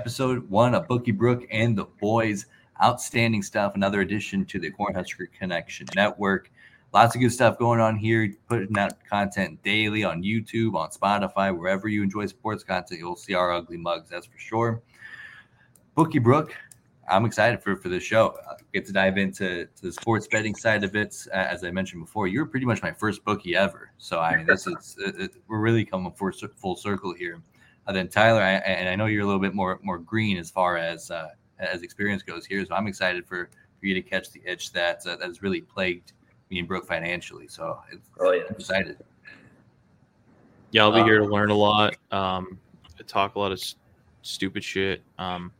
we're. Episode one of Bookie Brooke and the Boys. Outstanding stuff. Another addition to the Cornhusker Connection Network. Lots of good stuff going on here. Putting out content daily on YouTube, on Spotify, wherever you enjoy sports content, you'll see our ugly mugs. That's for sure. Bookie Brooke, I'm excited for for this show. I get to dive into to the sports betting side of it. Uh, as I mentioned before, you're pretty much my first bookie ever. So I mean, this is it, we're really coming full, full circle here. Uh, then Tyler, I, and I know you're a little bit more more green as far as uh, as experience goes here. So I'm excited for for you to catch the itch that uh, that has really plagued me and Brooke financially. So oh yeah, I'm excited. Yeah, I'll be here to um, learn a lot. Um, talk a lot of s- stupid shit. Um,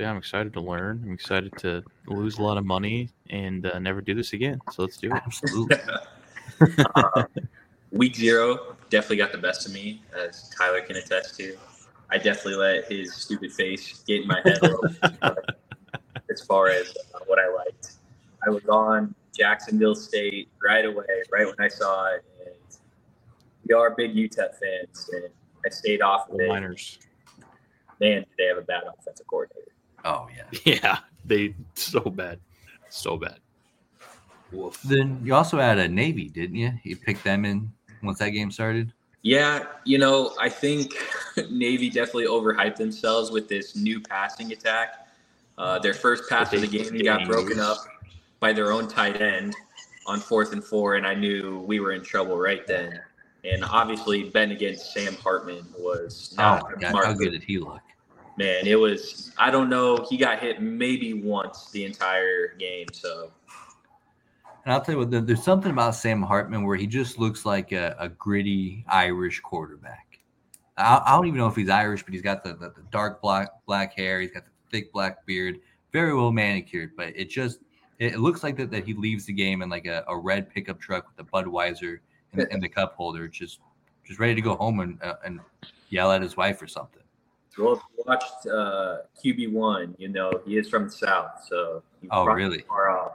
yeah, I'm excited to learn. I'm excited to lose a lot of money and uh, never do this again. So let's do it. Absolutely. um, week zero definitely got the best of me, as Tyler can attest to. I definitely let his stupid face get in my head as far as uh, what I liked. I was on Jacksonville State right away, right when I saw it. And we are big UTEP fans, and I stayed off of it. Miners. Man, they have a bad offensive coordinator. Oh yeah, yeah, they so bad, so bad. Woof. Then you also had a Navy, didn't you? You picked them in once that game started. Yeah, you know, I think Navy definitely overhyped themselves with this new passing attack. Uh, their first pass of the game got broken up by their own tight end on fourth and four, and I knew we were in trouble right then. And obviously, Ben against Sam Hartman was not oh God, how good did he look? man, it was I don't know. He got hit maybe once the entire game. So and I'll tell you what, there's something about Sam Hartman where he just looks like a, a gritty Irish quarterback. I, I, don't even know if he's Irish, but he's got the, the, the, dark black black hair. He's got the thick black beard, very well manicured. But it just it looks like that, that he leaves the game in like a, a red pickup truck with a Budweiser and the, the cup holder, just just ready to go home and uh, and yell at his wife or something. Well, if you watched uh, QB one, you know he is from the south, so oh really? Far off.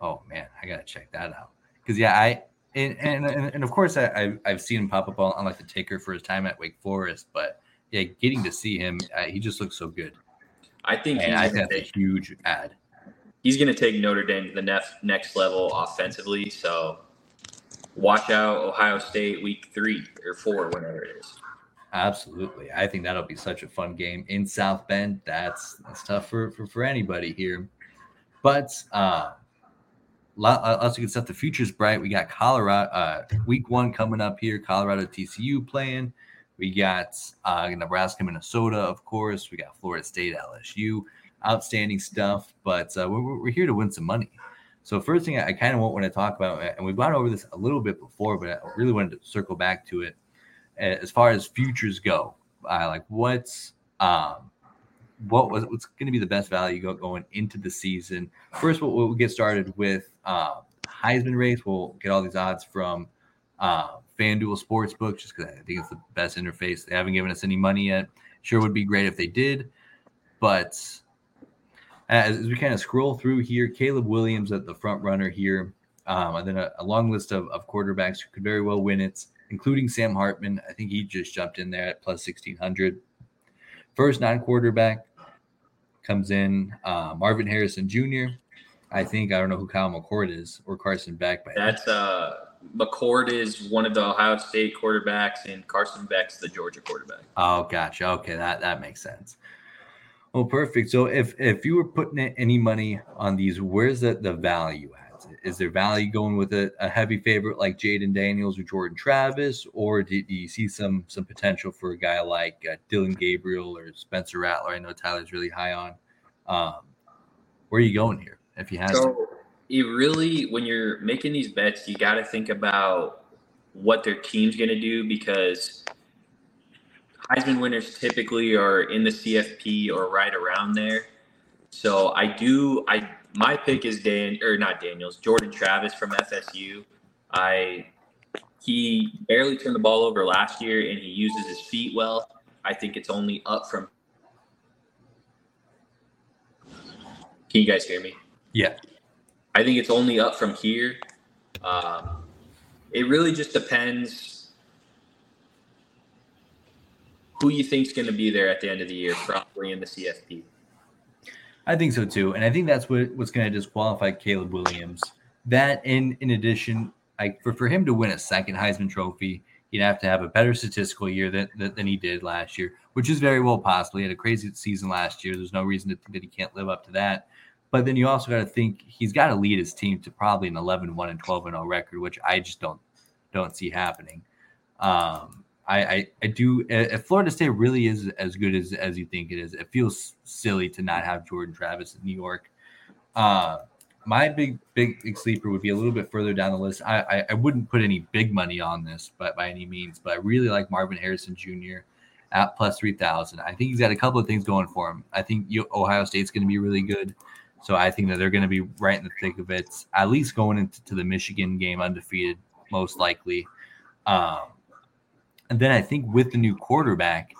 Oh man, I gotta check that out. Because yeah, I and, and and of course I I've seen him pop up on, on like the ticker for his time at Wake Forest, but yeah, getting to see him, uh, he just looks so good. I think and I think that's a huge ad. He's going to take Notre Dame to the next next level offensively. So watch out, Ohio State week three or four, whenever it is. Absolutely. I think that'll be such a fun game in South Bend. That's that's tough for for, for anybody here. But uh, lots of good stuff. The future's bright. We got Colorado uh, week one coming up here. Colorado TCU playing. We got uh, Nebraska, Minnesota, of course. We got Florida State, LSU. Outstanding stuff. But uh, we're, we're here to win some money. So first thing I, I kind of want to talk about, and we've gone over this a little bit before, but I really wanted to circle back to it as far as futures go, uh, like what's um, what was what's going to be the best value going into the season? First, we'll, we'll get started with uh, Heisman race. We'll get all these odds from uh, FanDuel Sportsbook, just because I think it's the best interface. They haven't given us any money yet. Sure, would be great if they did, but as, as we kind of scroll through here, Caleb Williams at the front runner here, um, and then a, a long list of, of quarterbacks who could very well win it including Sam Hartman. I think he just jumped in there at plus 1600. First non quarterback comes in uh, Marvin Harrison Jr. I think, I don't know who Kyle McCord is or Carson Beck. But That's uh, McCord is one of the Ohio State quarterbacks, and Carson Beck's the Georgia quarterback. Oh, gotcha. Okay, that, that makes sense. Well, perfect. So if if you were putting any money on these, where's the, the value at? Is there value going with a, a heavy favorite like Jayden Daniels or Jordan Travis, or do, do, you see some some potential for a guy like uh, Dillon Gabriel or Spencer Rattler? I know Tyler's really high on. Um, where are you going here? If you have so, it really when you're making these bets, you got to think about what their team's going to do because Heisman winners typically are in the CFP or right around there. So I do I my pick is Dan or not Daniels, Jordan Travis from FSU. I he barely turned the ball over last year and he uses his feet well. I think it's only up from Can you guys hear me? Yeah. I think it's only up from here. Um, it really just depends who you think's going to be there at the end of the year, probably in the CFP. I think so too, and I think that's what what's going to disqualify Caleb Williams. That, in in addition, like for, for him to win a second Heisman Trophy, he'd have to have a better statistical year than, than, than he did last year, which is very well possible. He had a crazy season last year. There's no reason to think that he can't live up to that. But then you also got to think he's got to lead his team to probably an 11 1 and 12 0 record, which I just don't don't see happening. Um, I, I, I do. If Florida State really is as good as as you think it is, it feels silly to not have Jordan Travis in New York. Uh, my big, big, big sleeper would be a little bit further down the list. I, I, I wouldn't put any big money on this, but by any means, but I really like Marvin Harrison Jr. at plus three thousand. I think he's got a couple of things going for him. I think Ohio State's going to be really good. So I think that they're going to be right in the thick of it, at least going into the Michigan game undefeated, most likely. Um, and then I think with the new quarterback,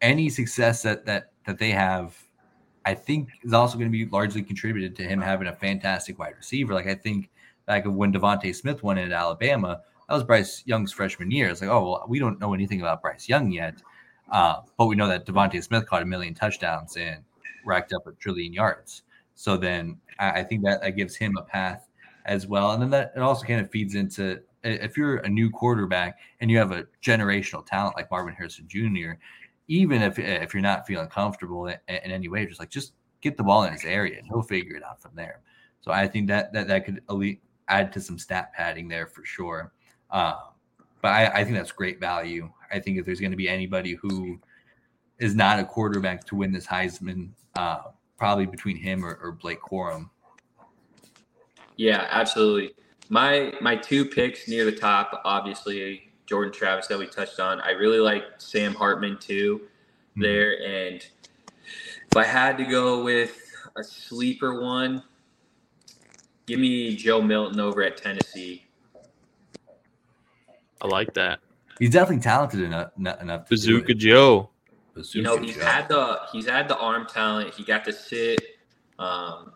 any success that that that they have, I think is also going to be largely contributed to him having a fantastic wide receiver. Like I think back of when DeVonta Smith went into Alabama, that was Bryce Young's freshman year. It's like, oh well, we don't know anything about Bryce Young yet, uh, but we know that DeVonta Smith caught a million touchdowns and racked up a trillion yards. So then I, I think that, that gives him a path as well. And then that it also kind of feeds into if you're a new quarterback and you have a generational talent like Marvin Harrison Jr., even if if you're not feeling comfortable in, in any way, just like just get the ball in his area and he'll figure it out from there. So I think that that that could add to some stat padding there for sure. Uh, but I, I think that's great value. I think if there's going to be anybody who is not a quarterback to win this Heisman, uh, probably between him or, or Blake Corum. Yeah, absolutely. My my two picks near the top, obviously Jordan Travis that we touched on. I really like Sam Hartman too mm-hmm. there, and if I had to go with a sleeper one, give me Joe Milton over at Tennessee. I like that. He's definitely talented enough. enough Bazooka Joe. Bazooka you know, he's Joe. had the he's had the arm talent. He got to sit um,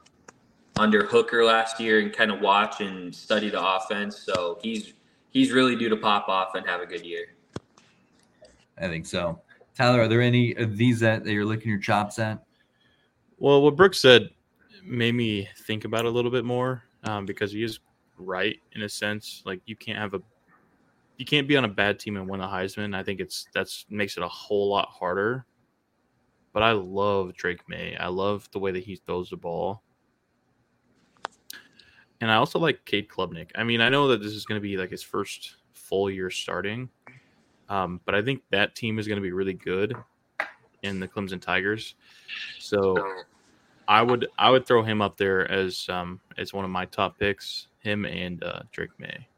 under Hooker last year and kind of watch and study the offense. So he's he's really due to pop off and have a good year. I think so. Tyler, are there any of these that, that you're licking your chops at? Well, what Brooks said made me think about it a little bit more um, because he is right in a sense. Like you can't have a you can't be on a bad team and win a Heisman. I think it's that's makes it a whole lot harder. But I love Drake Maye. I love the way that he throws the ball. And I also like Cade Klubnik. I mean, I know that this is going to be like his first full year starting, um, but I think that team is going to be really good in the Clemson Tigers. So I would I would throw him up there as um, as one of my top picks. Him and uh, Drake Maye.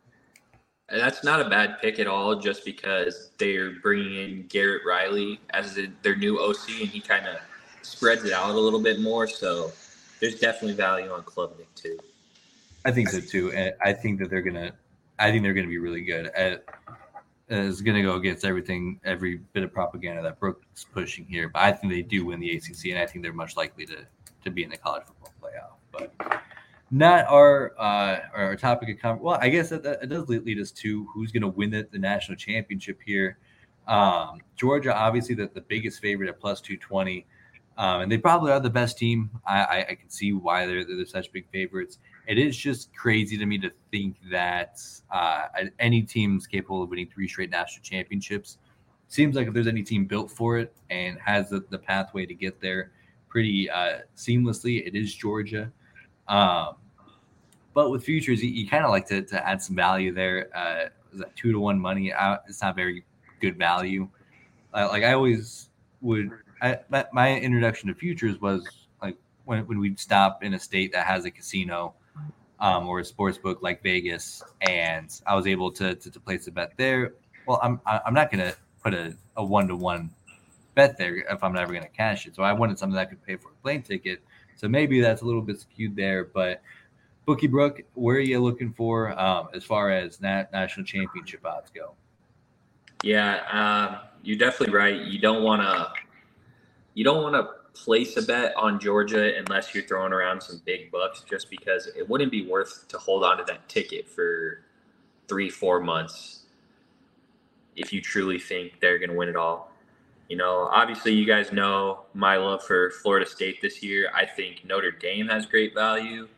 That's not a bad pick at all, just because they're bringing in Garrett Riley as their new OC, and he kind of spreads it out a little bit more. So there's definitely value on Klubnik too. I think so too, and I think that they're gonna. I think they're gonna be really good. At, is going to go against everything, every bit of propaganda that Brooks pushing here. But I think they do win the ACC, and I think they're much likely to to be in the college football playoff. But not our uh, our topic of conversation. Well, I guess that, that, it does lead us to who's going to win the, the national championship here. Um, Georgia, obviously, the, the biggest favorite at plus two twenty. Um, and they probably are the best team. I, I, I can see why they're, they're such big favorites. It is just crazy to me to think that uh, any team's capable of winning three straight national championships. Seems like if there's any team built for it and has the, the pathway to get there pretty uh, seamlessly, it is Georgia. Um, but with futures, you, you kind of like to, to add some value there. Uh, is that two to one money? Uh, it's not very good value. Uh, like I always would I, my introduction to futures was like when, when we'd stop in a state that has a casino um, or a sports book like Vegas, and I was able to, to, to place a bet there. Well, I'm I'm not going to put a, a one to one bet there if I'm never going to cash it. So I wanted something that could pay for a plane ticket. So maybe that's a little bit skewed there, but Bookie Brooke, where are you looking for um, as far as nat- national championship odds go? Yeah, um, you're definitely right. You don't want to you don't want to place a bet on Georgia unless you're throwing around some big bucks, just because it wouldn't be worth to hold on to that ticket for three, four months. if you truly think they're going to win it all. You know, obviously, you guys know my love for Florida State this year. I think Notre Dame has great value.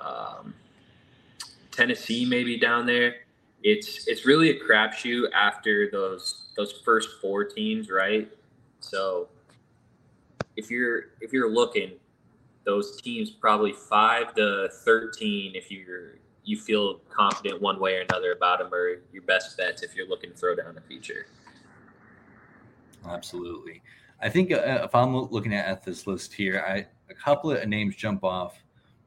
Um, Tennessee maybe down there. It's it's really a crapshoot after those those first four teams, right? So if you're if you're looking, those teams probably five to thirteen. If you're you feel confident one way or another about them, or your best bets if you're looking to throw down the future. Absolutely. I think uh, if I'm looking at this list here, I a couple of names jump off.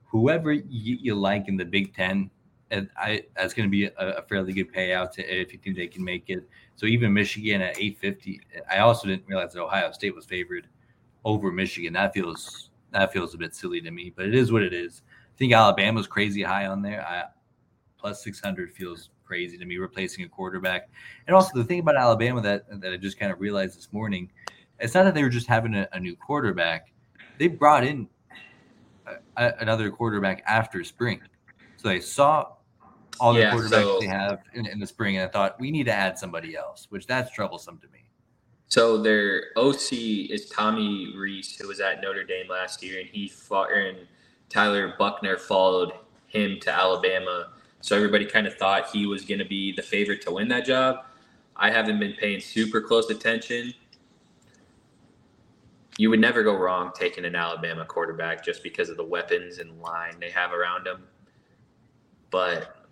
Whoever you, you like in the Big Ten, and I that's going to be a, a, fairly good payout to, if you think they can make it. So even Michigan at 850. I also didn't realize that Ohio State was favored over Michigan. That feels that feels a bit silly to me, but it is what it is. I think Alabama's crazy high on there. I, plus 600 feels crazy to me replacing a quarterback. And also the thing about Alabama that that I just kind of realized this morning, it's not that they were just having a, a new quarterback. They brought in a, a, another quarterback after spring. So they saw all the yeah, quarterbacks so, they have in, in, the spring, and I thought we need to add somebody else, which that's troublesome to me. So their OC is Tommy Rees, who was at Notre Dame last year, and he fought, and Tyler Buchner followed him to Alabama so everybody kind of thought he was going to be the favorite to win that job. I haven't been paying super close attention. You would never go wrong taking an Alabama quarterback just because of the weapons and line they have around them. But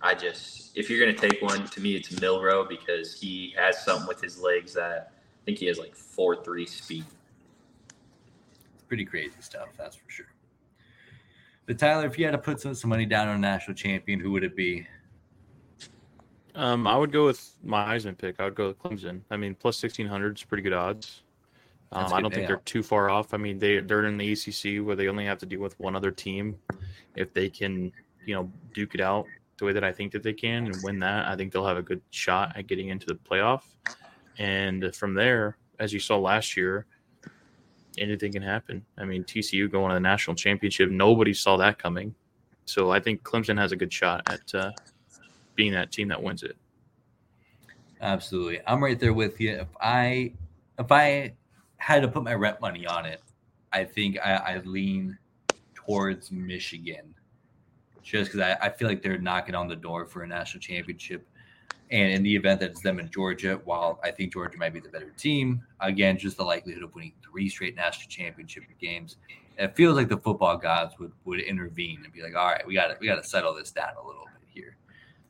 I just, if you're going to take one, to me, it's Milroe because he has something with his legs that I think he has like 4 3 speed. Pretty crazy stuff, that's for sure. But Tyler, if you had to put some, some money down on a national champion, who would it be? Um, I would go with my Heisman pick. I would go with Clemson. I mean, plus sixteen hundred is pretty good odds. Um, I don't think they're too far off. I mean, they they're in the ACC where they only have to deal with one other team. If they can, you know, duke it out the way that I think that they can and win that, I think they'll have a good shot at getting into the playoff. And from there, as you saw last year, anything can happen. I mean, TCU going to the national championship, nobody saw that coming. So I think Clemson has a good shot at uh, being that team that wins it. Absolutely, I'm right there with you. If I if I had to put my rent money on it, I think I, I lean towards Michigan, just because I, I feel like they're knocking on the door for a national championship. And in the event that it's them in Georgia, while I think Georgia might be the better team, again, just the likelihood of winning three straight national championship games, it feels like the football gods would would intervene and be like, all right, we got to we got to settle this down a little bit here.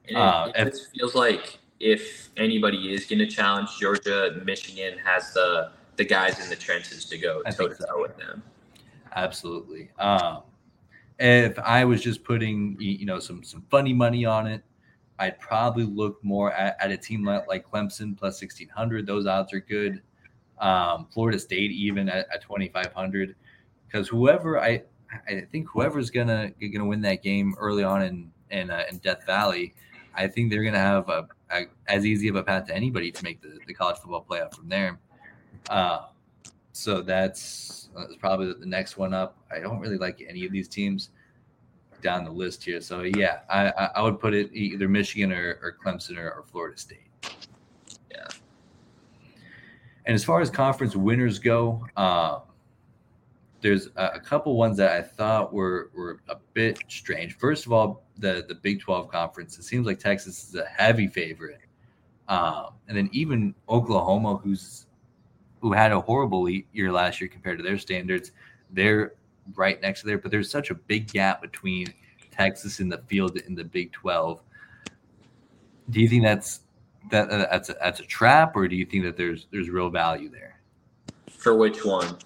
And uh, it, it feels like if anybody is going to challenge Georgia, Michigan has the the guys in the trenches to go toe to toe with them. Absolutely. Um, if I was just putting you know some some funny money on it, I'd probably look more at, at a team like, like, Clemson plus 1600. Those odds are good. Um, Florida State even at, at 2500 because whoever I I think whoever's gonna gonna win that game early on in in, uh, in Death Valley, I think they're gonna have a, a, as easy of a path to anybody to make the, the college football playoff from there. Uh, so that's, that's probably the next one up. I don't really like any of these teams down the list here. So yeah, I I would put it either Michigan or, or Clemson or, or Florida State. Yeah. And as far as conference winners go, uh, there's a, a, couple ones that I thought were were a bit strange. First of all, the the Big 12 conference. It seems like Texas is a heavy favorite, um, and then even Oklahoma, who's who had a horrible year last year compared to their standards, they're right next to there, but there's such a big gap between Texas and the field in the Big 12. Do you think that's that uh, that's a, that's a trap, or do you think that there's there's real value there? For which one?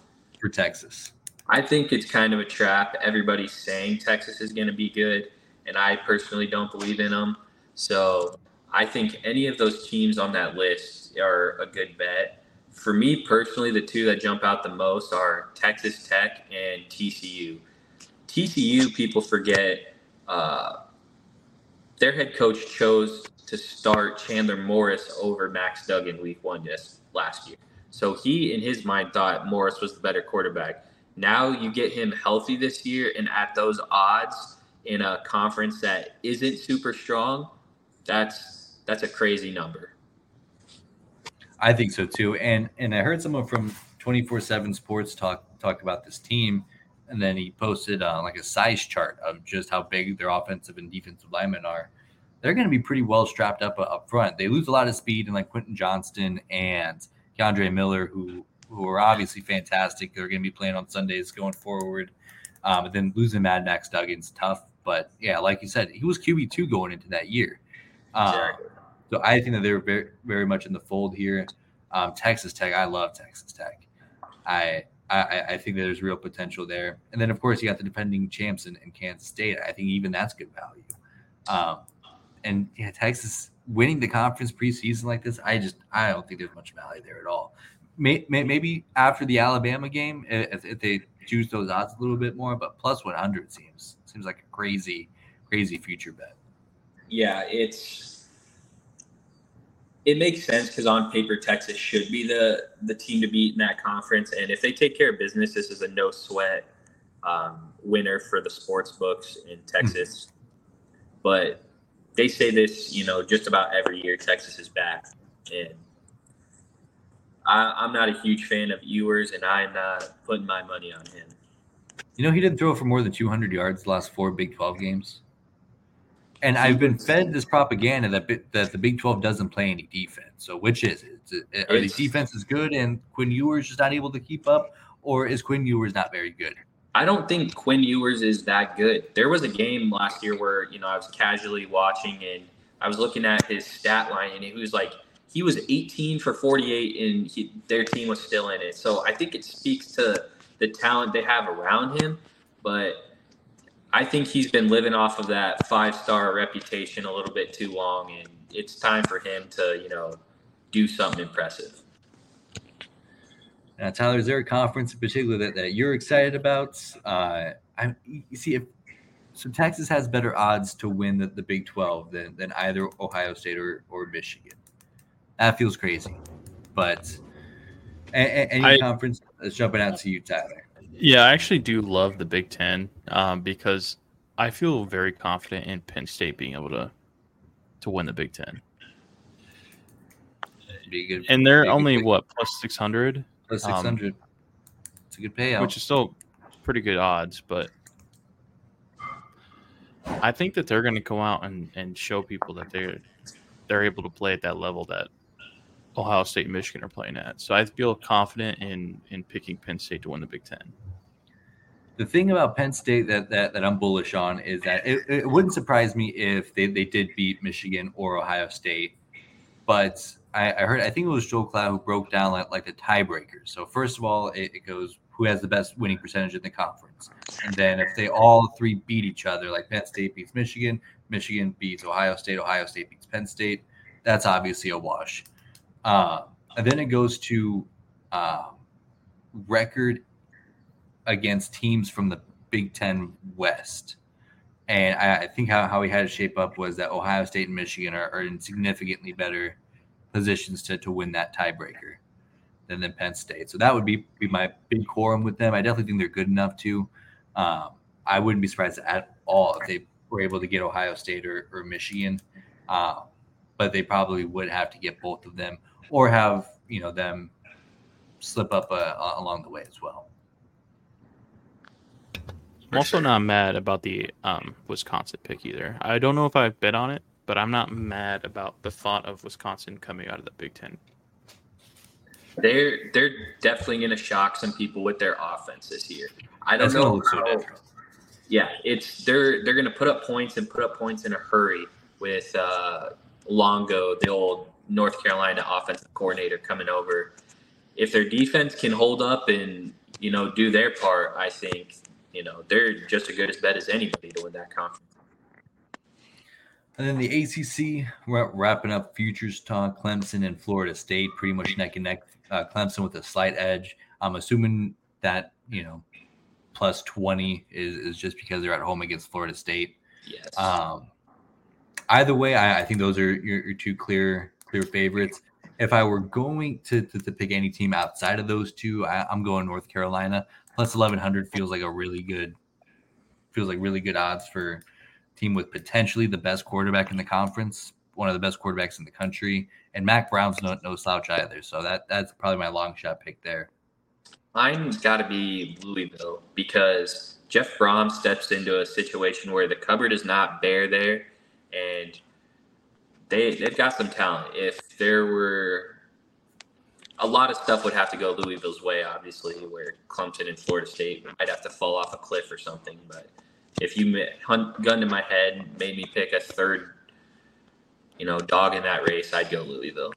For Texas. I think it's kind of a trap. Everybody's saying Texas is going to be good, and I personally don't believe in them. So I think any of those teams on that list are a good bet for me personally, the two that jump out the most are Texas Tech and TCU. TCU, people forget, uh, their head coach chose to start Chandler Morris over Max Duggan week one just last year. So he, in his mind, thought Morris was the better quarterback. Now you get him healthy this year and at those odds in a conference that isn't super strong, that's that's a crazy number. I think so too. And and I heard someone from 24/7 Sports talk talk about this team, and then he posted uh, like a size chart of just how big their offensive and defensive linemen are. They're going to be pretty well strapped up uh, up front. They lose a lot of speed, and like Quentin Johnston and Kendre Miller, who who are obviously fantastic. They're going to be playing on Sundays going forward. Um, and then losing Mad Max Duggan's tough. But yeah, like you said, he was QB two going into that year. Um, so I think that they're very, very much in the fold here. Um, Texas Tech, I love Texas Tech. I, I, I think there's real potential there. And then of course you got the defending champs in, in Kansas State. I think even that's good value. Um, and yeah, Texas winning the conference preseason like this, I just I don't think there's much value there at all. May, may, maybe after the Alabama game, if, if they juice those odds a little bit more, but plus 100 seems seems like a crazy, crazy future bet. Yeah, it's it makes sense because on paper Texas should be the the team to beat in that conference, and if they take care of business, this is a no sweat um, winner for the sports books in Texas. but they say this, you know, just about every year Texas is back, and I, am not a huge fan of Ewers, and I'm not putting my money on him. You know, he didn't throw for more than 200 yards the last four Big 12 games. And I've been fed this propaganda that that the Big 12 doesn't play any defense. So which is it? Are the defenses good and Quinn Ewers just not able to keep up, or is Quinn Ewers not very good? I don't think Quinn Ewers is that good. There was a game last year where you know I was casually watching and I was looking at his stat line and he was like he was 18 for 48 and he, their team was still in it. So I think it speaks to the talent they have around him. But I think he's been living off of that five star reputation a little bit too long, and it's time for him to, you know, do something impressive. Now, Tyler, is there a conference in particular that, that you're excited about? Uh, I you see if so Texas has better odds to win the, the Big 12 than, than either Ohio State or, or Michigan. That feels crazy. But any I, conference is jumping out to you, Tyler. Yeah, I actually do love the Big Ten um, because I feel very confident in Penn State being able to to win the Big Ten. Good, and they're only what plus six hundred. Plus six hundred. Um, it's a good payout, which is still pretty good odds, but I think that they're going to go out and, and show people that they're they're able to play at that level that Ohio State and Michigan are playing at. So I feel confident in in picking Penn State to win the Big Ten. The thing about Penn State that that, that I'm bullish on is that it, it wouldn't surprise me if they, they did beat Michigan or Ohio State. But I, I heard I think it was Joel Klatt who broke down like, like the tiebreakers. So first of all, it, it goes who has the best winning percentage in the conference. And then if they all three beat each other, like Penn State beats Michigan, Michigan beats Ohio State, Ohio State beats Penn State, that's obviously a wash. Uh, and then it goes to uh, record against teams from the Big Ten West. And I, I think how, how we had to shape up was that Ohio State and Michigan are, are in significantly better positions to, to win that tiebreaker than, than Penn State. So that would be, be my big quorum with them. I definitely think they're good enough to. Um, I wouldn't be surprised at all if they were able to get Ohio State or, or Michigan. Uh, but they probably would have to get both of them or have you know them slip up uh, along the way as well. I'm also not mad about the um, Wisconsin pick either. I don't know if I've bet on it, but I'm not mad about the thought of Wisconsin coming out of the Big Ten. They're they're definitely going to shock some people with their offense this year. I don't That's know. How, yeah, it's they're they're going to put up points and put up points in a hurry with uh, Longo, the old North Carolina offensive coordinator coming over. If their defense can hold up and you know do their part, I think you know they're just as good as bet as anybody to win that conference. And then the ACC, we're wrapping up futures talk. Clemson and Florida State pretty much neck and neck. Uh, Clemson with a slight edge. I'm assuming that you know plus 20 is, is just because they're at home against Florida State. Yes. Um, either way, I, I think those are your, your, two clear clear favorites. If I were going to, to, to pick any team outside of those two, I, I'm going North Carolina. Plus 1100 feels like a really good feels like really good odds for team with potentially the best quarterback in the conference. one of the best quarterbacks in the country, and Mack Brown's no, no slouch either. So that that's probably my long shot pick there. Mine's got to be Louisville because Jeff Brohm steps into a situation where the cupboard is not bare there, and they they've got some talent. If there were a lot of stuff would have to go Louisville's way, obviously, where Clemson and Florida State might have to fall off a cliff or something. But if you hunt, gun to my head, made me pick a third, you know, dog in that race, I'd go Louisville.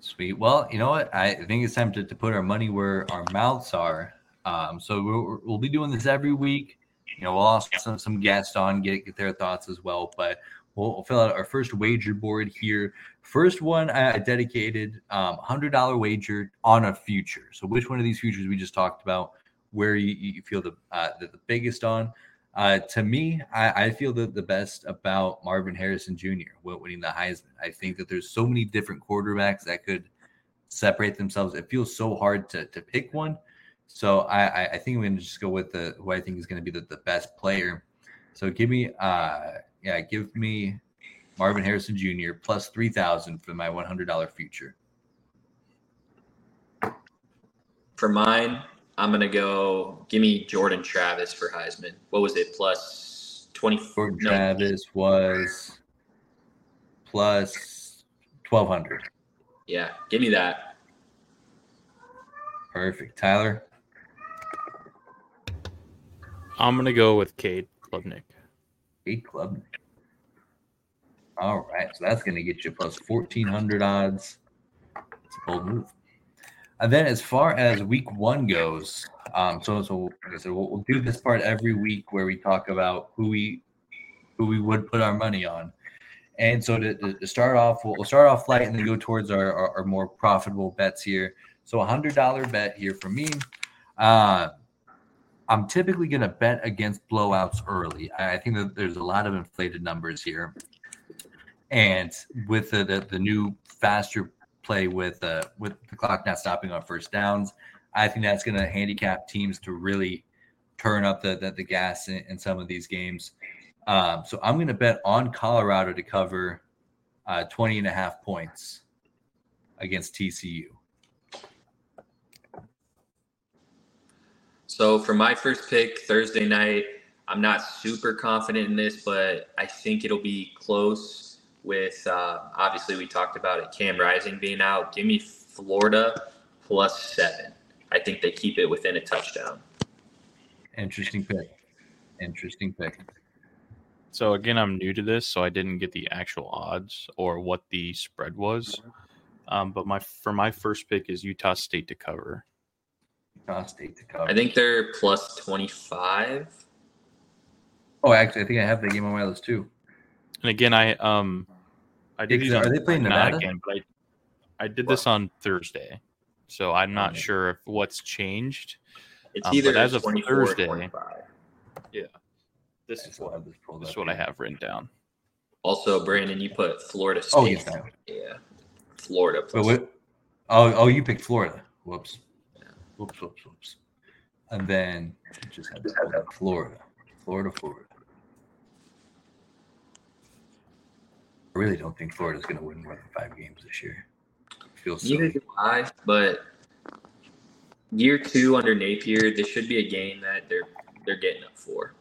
Sweet. Well, you know what? I think it's time to, to put our money where our mouths are. Um, so we'll, we'll be doing this every week. You know, we'll also some some guests on get get their thoughts as well. But we'll, we'll fill out our first wager board here. First one I dedicated um, hundred dollar wager on a future. So which one of these futures we just talked about? Where you, you feel the, uh, the, the biggest on? Uh, to me, I, I, feel that the best about Marvin Harrison Jr. winning the Heisman. I think that there's so many different quarterbacks that could separate themselves. It feels so hard to, to pick one. So I, I think I'm going to just go with the who I think is going to be the, the best player. So give me, uh, yeah, give me Marvin Harrison Jr. plus three thousand for my one hundred dollar future. For mine, I'm gonna go. Give me Jordan Travis for Heisman. What was it? Plus twenty. Jordan no. Travis was plus twelve hundred. Yeah, give me that. Perfect, Tyler. I'm gonna go with Cade Klubnik. Cade Klubnik. All right, so that's gonna get you plus fourteen hundred odds. It's a bold move. And then as far as week one goes, um, so so like I said, we'll, we'll, do this part every week where we talk about who we who we would put our money on. And so to, to start off, we'll, we'll, start off light and then go towards our, our, our more profitable bets here. So a hundred dollar bet here for me. Uh, I'm typically going to bet against blowouts early. I think that there's a lot of inflated numbers here, and with the the, the new faster play with uh, with the clock not stopping on first downs. I think that's going to handicap teams to really turn up the the, the gas in, in, some of these games. Um, so I'm going to bet on Colorado to cover uh, 20 and a half points against TCU. So for my first pick Thursday night, I'm not super confident in this, but I think it'll be close with uh, obviously we talked about it, Cam Rising being out. Give me Florida plus seven. I think they keep it within a touchdown. Interesting pick. Interesting pick. So again, I'm new to this, so I didn't get the actual odds or what the spread was. Um, but my for my first pick is Utah State to cover. Utah State to cover. I think they're plus twenty five. Oh, actually, I think I have the game on my list too. And again, I um, I did these. Are they playing Nevada again? But I, I did this on Thursday, so I'm not okay. sure if what's changed. It's um, either as of Thursday. Yeah, this is what this, this is what I have written down. Also, Brandon, you put Florida State. Oh, yes, yeah, Florida. Wait, wait. Oh, oh, you picked Florida. Whoops. Whoops, whoops, whoops. And then just had Florida, Florida, Florida. I really don't think Florida's going to win more than five games this year. feels Neither do I, but year two under Napier, this should be a game that they're they're getting up for.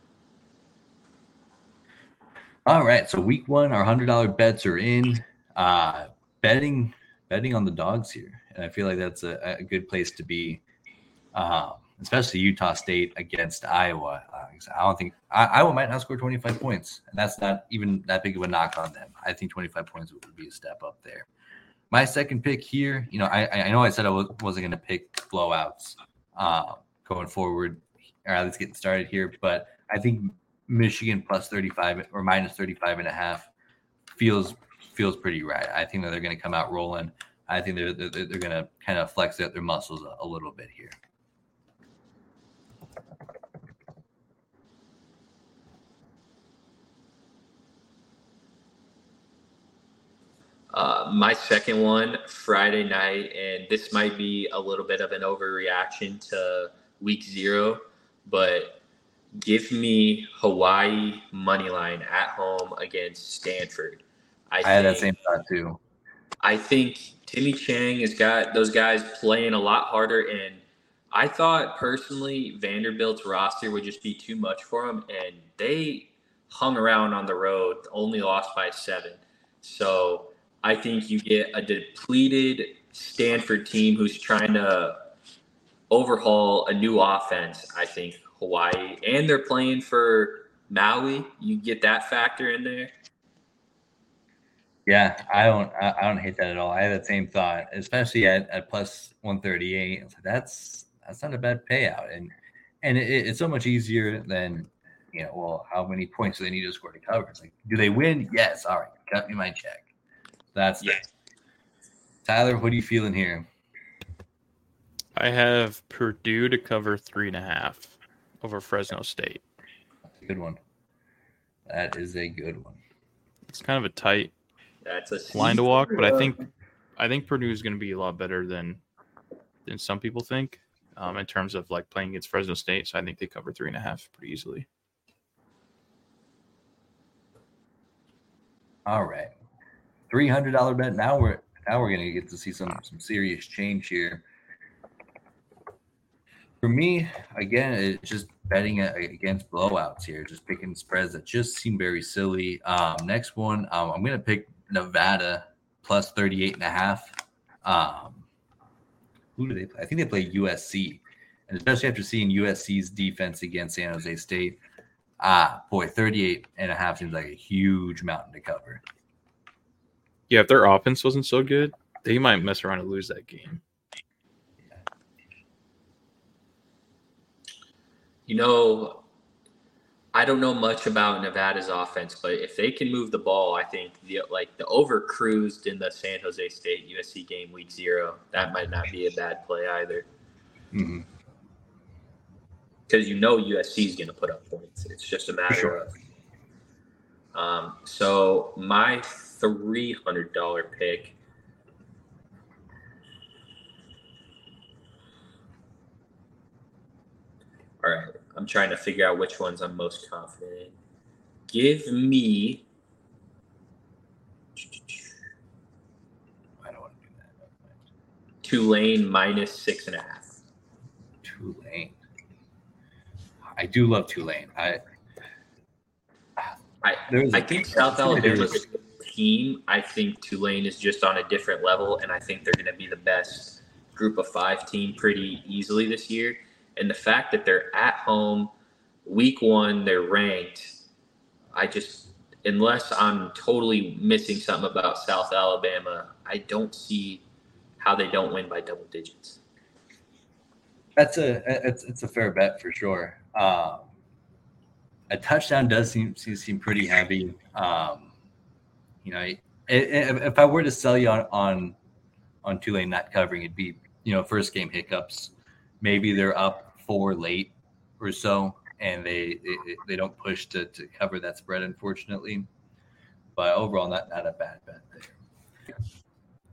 All right, so week one, our hundred dollar bets are in. Uh, betting betting on the dogs here, and I feel like that's a, a good place to be. Um, especially Utah State against Iowa. Uh, I don't think I, Iowa might not score 25 points, and that's not even that big of a knock on them. I think 25 points would be a step up there. My second pick here, you know, I, I know I said I was, wasn't going to pick blowouts uh, going forward, or at least getting started here, but I think Michigan plus 35 or minus 35 and a half feels feels pretty right. I think that they're going to come out rolling. I think they're they're, they're going to kind of flex out their muscles a, a little bit here. Uh, my second one, Friday night, and this might be a little bit of an overreaction to week zero, but Give me Hawaii money line at home against Stanford. I, I had that same thought too. I think Timmy Chang has got those guys playing a lot harder, and I thought personally Vanderbilt's roster would just be too much for them, and they hung around on the road, only lost by seven. So I think you get a depleted Stanford team who's trying to overhaul a new offense. I think Hawaii, and they're playing for Maui. You get that factor in there. Yeah, I don't, I don't hate that at all. I had that same thought, especially at, at plus one thirty eight. That's that's not a bad payout, and and it, it's so much easier than you know. Well, how many points do they need to score to cover? It's like, do they win? Yes. All right, cut me my check. That's yes. Tyler. What are you feeling here? I have Purdue to cover three and a half over Fresno State. That's a good one. That is a good one. It's kind of a tight That's a line to walk, but I think I think Purdue is going to be a lot better than than some people think um, in terms of like playing against Fresno State. So I think they cover three and a half pretty easily. All right, three hundred dollar bet. Now we're now we're gonna get to see some some serious change here. For me, again, it's just betting against blowouts here, just picking spreads that just seem very silly. Um, next one, um, I'm to pick Nevada plus 38 and a half. Um, who do they play? I think they play USC. And especially after seeing USC's defense against San Jose State, ah, boy, 38 and a half seems like a huge mountain to cover. Yeah, if their offense wasn't so good, they might mess around and lose that game. You know, I don't know much about Nevada's offense, but if they can move the ball, I think the like the over cruised in the San Jose State USC game week zero, that might not be a bad play either. Because mm-hmm. you know USC is going to put up points. It's just a matter sure. of. Um, so my three hundred dollar pick All right. I'm trying to figure out which ones I'm most confident in. Give me. I don't want to do that. Tulane minus six and a half. Tulane. I do love Tulane. I. I, I think South Alabama's a good team. I think Tulane is just on a different level, and I think they're going to be the best group of five team pretty easily this year. And the fact that they're at home, week one, they're ranked. I just, unless I'm totally missing something about South Alabama, I don't see how they don't win by double digits. That's a it's, it's a fair bet for sure. Um, a touchdown does seem seem pretty heavy. Um, you know, if I were to sell you on on on Tulane not covering, it'd be you know first game hiccups. Maybe they're up four late or so, and they they, they don't push to, to cover that spread, unfortunately. But overall, not not a bad bet there.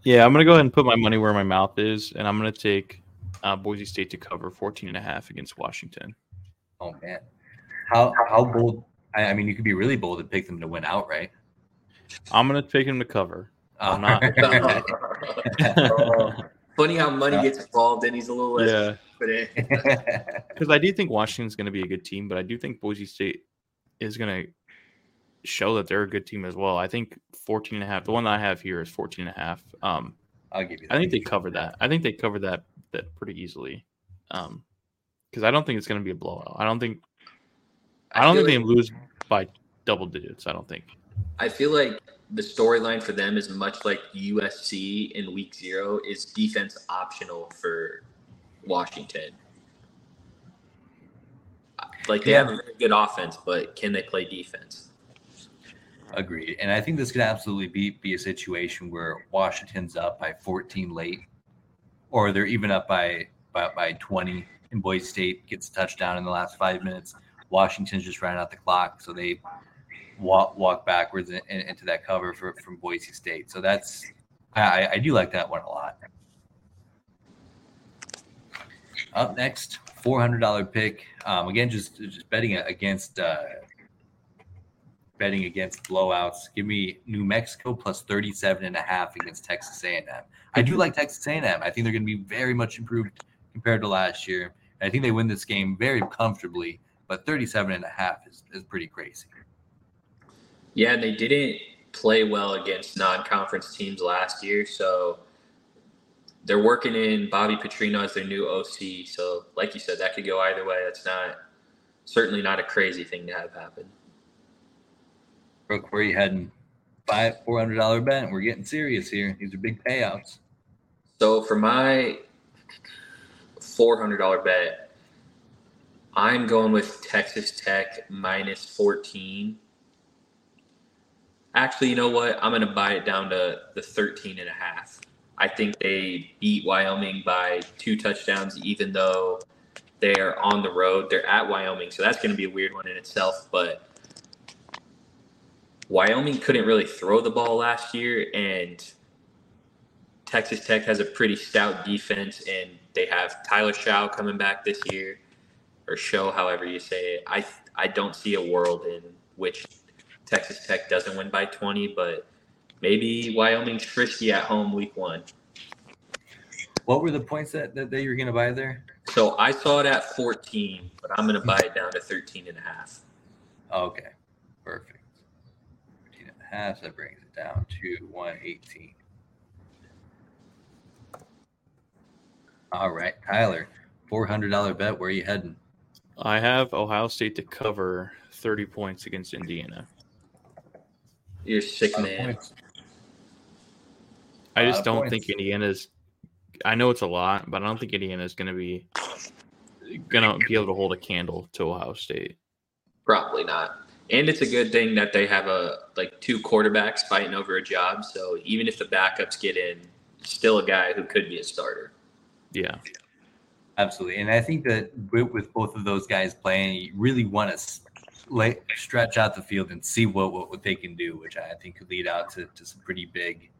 Yeah, I'm gonna go ahead and put my money where my mouth is, and I'm gonna take uh, Boise State to cover 14 and a half against Washington. Oh man, how how bold? I, I mean, you could be really bold and pick them to win outright. I'm gonna take him to cover. I'm not. Funny how money gets involved, and he's a little less. Yeah. Because I do think Washington's going to be a good team, but I do think Boise State is going to show that they're a good team as well. I think 14 and a half. The one that I have here is 14 and a half. Um, I'll give you. That. I think they cover that. I think they cover that that pretty easily. Um, because I don't think it's going to be a blowout. I don't think. I, I don't think like, they lose by double digits. I don't think. I feel like the storyline for them is much like USC in week zero is defense optional for Washington. Like they yeah. have a very good offense, but can they play defense? Agreed. And I think this could absolutely be be a situation where Washington's up by 14 late, or they're even up by by, by 20 and Boise State gets a touchdown in the last five minutes. Washington's just ran out the clock, so they walk walk backwards in, in, into that cover for, from Boise State. So that's I, I do like that one a lot. Up next, four hundred dollar pick. Um, again, just just betting against uh, betting against blowouts. Give me New Mexico plus 37 and a half against Texas A&M. I do like Texas A&M. I think they're going to be very much improved compared to last year. I think they win this game very comfortably, but 37 and a half is, is pretty crazy. Yeah, they didn't play well against non-conference teams last year, so they're working in Bobby Petrino as their new OC. So, like you said, that could go either way. That's not certainly not a crazy thing to have happen. Brooke, where are you heading? Five four hundred dollar bet. We're getting serious here. These are big payouts. So for my four hundred dollar bet, I'm going with Texas Tech minus fourteen. Actually, you know what? I'm going to buy it down to the 13 and a half. I think they beat Wyoming by two touchdowns, even though they're on the road. They're at Wyoming, so that's going to be a weird one in itself. But Wyoming couldn't really throw the ball last year, and Texas Tech has a pretty stout defense, and they have Tyler Shough coming back this year, or Show, however you say it. I I don't see a world in which Texas Tech doesn't win by 20, but maybe Wyoming's frisky at home week one. What were the points that, that, that you were going to buy there? So I saw it at 14, but I'm going to buy it down to 13 and a half. Okay, perfect. 13 and a half, that brings it down to 118. All right, Tyler, $400 bet. Where are you heading? I have Ohio State to cover 30 points against Indiana. You're sick, man. I just don't think Indiana's. I know it's a lot, but I don't think Indiana's going to be going to be able to hold a candle to Ohio State. Probably not. And it's a good thing that they have a like two quarterbacks fighting over a job. So even if the backups get in, still a guy who could be a starter. Yeah. Absolutely. And I think that with, with both of those guys playing, you really want to like stretch out the field and see what, what, what they can do, which I think could lead out to, to some pretty big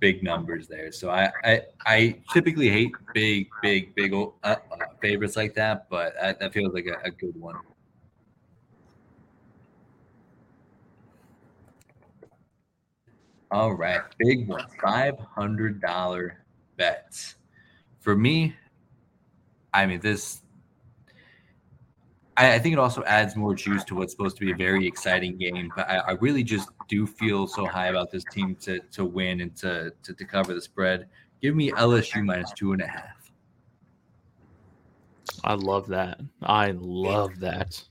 big numbers there. So I I, I typically hate big big big uh, uh, favorites like that, but I, that feels like a, a good one. All right, big one, five hundred dollar bets. For me, I mean this I, I, think it also adds more juice to what's supposed to be a very exciting game. But I, I, really just do feel so high about this team to to win and to, to to cover the spread. Give me LSU minus two and a half. I love that. I love that.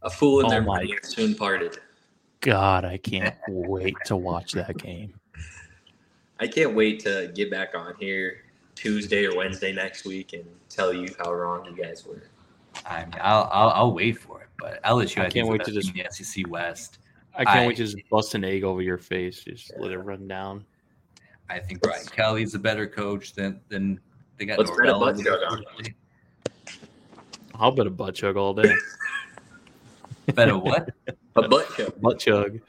A fool in oh their money soon parted. God, I can't wait to watch that game. I can't wait to get back on here Tuesday or Wednesday next week and tell you how wrong you guys were. I mean, I'll, I'll, I'll wait for it, but LSU, I, I can't wait to just the SEC West. I can't I, wait to just bust an egg over your face. Just let it run down. I think Brian Kelly's a better coach than than they got. Let's bet a butt chug. I'll bet a butt chug all day. bet a what? a butt chug. Butt chug.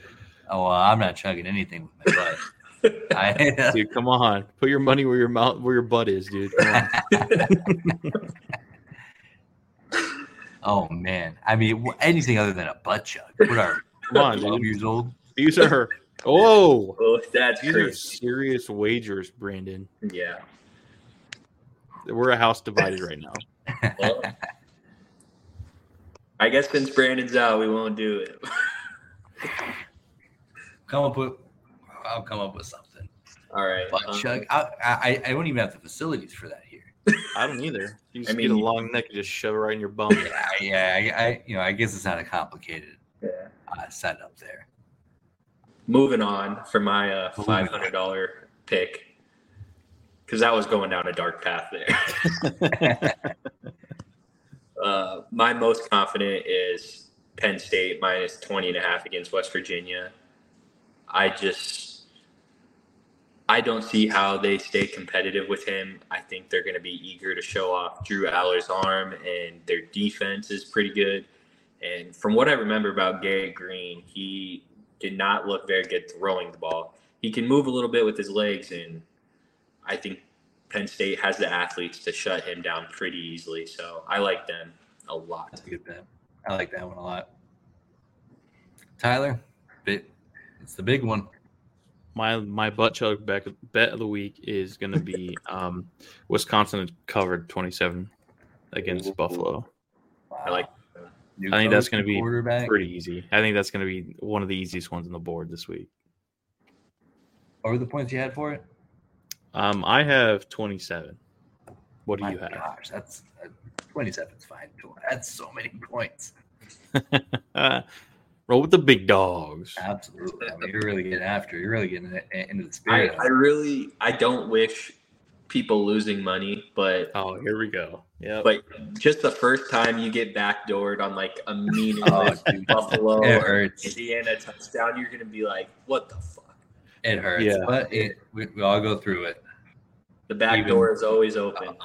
Oh, well, I'm not chugging anything with my butt. I, dude, come on. Put your money where your mouth where your butt is, dude. Oh man, I mean anything other than a butt chug. What are come on, twelve years old? These are oh, oh that's these crazy. are serious wagers, Brandon. Yeah, we're a house divided right now. Well, I guess since Brandon's out, we won't do it. come up with, I'll come up with something. All right, butt um, chug. I, I I don't even have the facilities for that here. I don't either. You just I mean, get a long neck and just shove it right in your bum. Yeah, yeah. I, I you know, I guess it's not a complicated yeah. uh, setup there. Moving on for my uh, five hundred dollar pick, because that was going down a dark path there. uh, my most confident is Penn State minus 20 and a half against West Virginia. I just I don't see how they stay competitive with him. I think they're going to be eager to show off Drew Allar's arm, and their defense is pretty good. And from what I remember about Garrett Greene, he did not look very good throwing the ball. He can move a little bit with his legs, and I think Penn State has the athletes to shut him down pretty easily. So I like them a lot. That's a good bet. I like that one a lot. Tyler, it's the big one. My my butt chug bet, bet of the week is going to be um, Wisconsin covered 27 against Buffalo. Wow. I like New I think that's going to be pretty easy. I think that's going to be one of the easiest ones on the board this week. What were the points you had for it? Um, I have 27. What do My you have? gosh, that's uh, 27 is fine. That's so many points. Roll with the big dogs. Absolutely. I mean, you're really getting after. You're really getting eh, into the spirit. I really I don't wish people losing money, but Oh, here we go. Yeah. but just the first time you get backdoored on like a meaningless Oh. Buffalo or. Indiana touchdown, you're gonna be like, what the fuck? It hurts. Yeah. But it, we, we all go through it. The back Even- door is always open.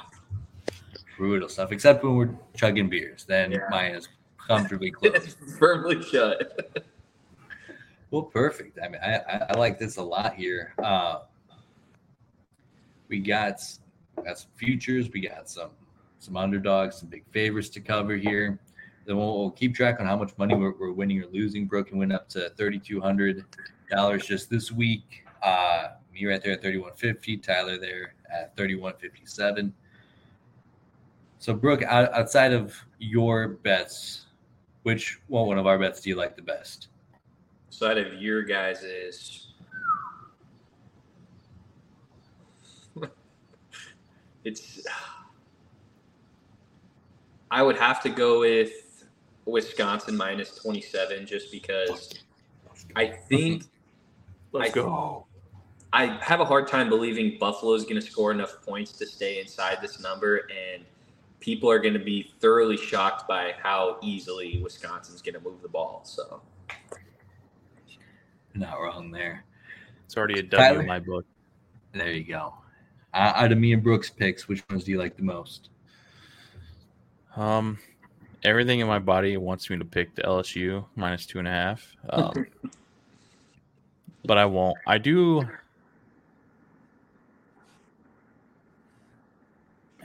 Brutal stuff. Except when we're chugging beers. Then Yeah. mine is comfortably closed. It's firmly shut. Well, perfect. I mean, I, I, I like this a lot here. Uh, we got, we got some futures. We got some some underdogs, some big favorites to cover here. Then we'll, we'll keep track on how much money we're, we're winning or losing. Brooke went up to thirty two hundred dollars just this week. Uh, me right there at thirty one fifty. Tyler there at thirty one fifty seven. So, Brooke, outside of your bets, which one, one of our bets do you like the best? So out of your guys is it's I would have to go with Wisconsin minus 27 just because I think Let's I- go. I have a hard time believing Buffalo is going to score enough points to stay inside this number, and people are going to be thoroughly shocked by how easily Wisconsin's going to move the ball. So Not wrong there. It's already a W Tyler? in my book. There you go. Uh, out of me and Brooks' picks, which ones do you like the most? Um, everything in my body wants me to pick the LSU minus two and a half. Um, but I won't. I do.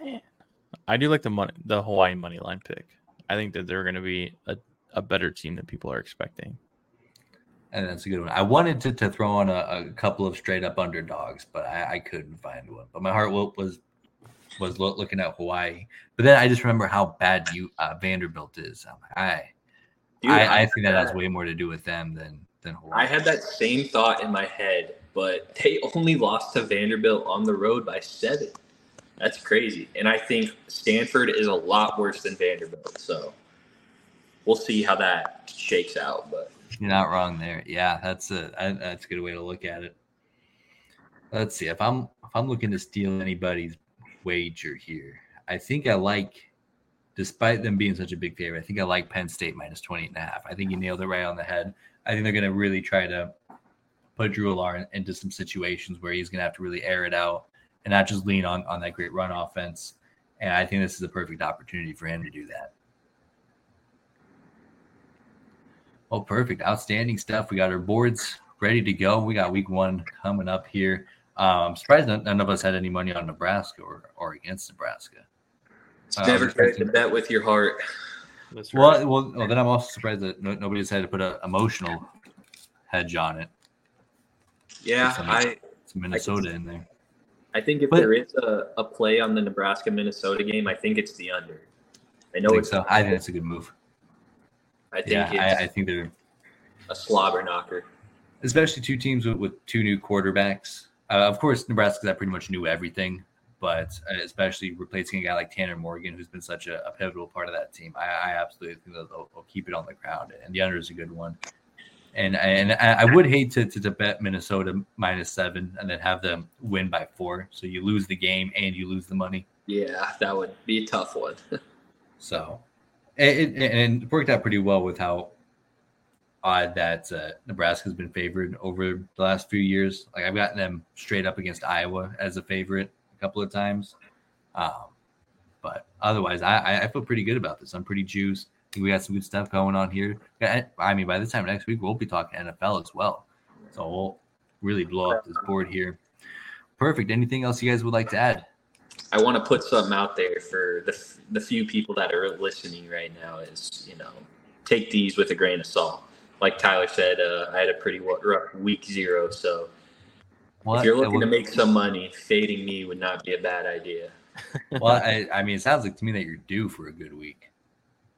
Man, I do like the money, the Hawaii money line pick. I think that they're going to be a, a better team than people are expecting. And that's a good one. I wanted to, to throw on a, a couple of straight up underdogs, but I, I couldn't find one. But my heart was was lo- looking at Hawaii. But then I just remember how bad you uh, Vanderbilt is. I'm like, I, Dude, I, I think that had has way more to do with them than than Hawaii. I had that same thought in my head, but they only lost to Vanderbilt on the road by seven. That's crazy. And I think Stanford is a lot worse than Vanderbilt. So we'll see how that shakes out. But You're not wrong there. Yeah, that's a that's a good way to look at it. Let's see if I'm if I'm looking to steal anybody's wager here. I think I like, despite them being such a big favorite, I think I like Penn State minus 20 and a half. I think you nailed it right on the head. I think they're going to really try to put Drew Allar into some situations where he's going to have to really air it out and not just lean on on that great run offense. And I think this is a perfect opportunity for him to do that. Oh, perfect. Outstanding stuff. We got our boards ready to go. We got week one coming up here. Um, I'm surprised none, none of us had any money on Nebraska or, or against Nebraska. it's Uh, never I'm to bet with your heart. That's Well, well, well, then I'm also surprised that no, nobody decided to put an emotional hedge on it. Yeah, Some- I, It's Minnesota in there. I think if But- there is a, a play on the Nebraska Minnesota game, I think it's the under. I I know think it's so. I think that's a good move. I think Yeah, it's I, I think they're a slobber knocker. especially two teams with, with two new quarterbacks. Uh, of course, Nebraska that pretty much knew everything, but uh, especially replacing a guy like Tanner Morgan, who's been such a, a pivotal part of that team, I, I absolutely think that they'll, they'll keep it on the ground. And the under is a good one. And and I I would hate to, to, to bet Minnesota minus seven and then have them win by four. So you lose the game and you lose the money. Yeah, that would be a tough one. So it, it, and it worked out pretty well with how odd that uh, Nebraska's been favored over the last few years. Like I've gotten them straight up against Iowa as a favorite a couple of times. Um, but otherwise, I, I- I feel pretty good about this. I'm pretty juiced. Think we got some good stuff going on here. I mean, by the time next week, we'll be talking NFL as well. So we'll really blow up this board here. Perfect. Anything else you guys would like to add? I want to put something out there for the the few people that are listening right now. Is you know, take these with a grain of salt. Like Tyler said, uh, I had a pretty rough week zero. So if you're looking to make some money, fading me would not be a bad idea. well, I, I mean, it sounds like to me that you're due for a good week.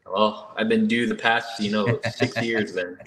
Well, I've been due the past, you know, six years then.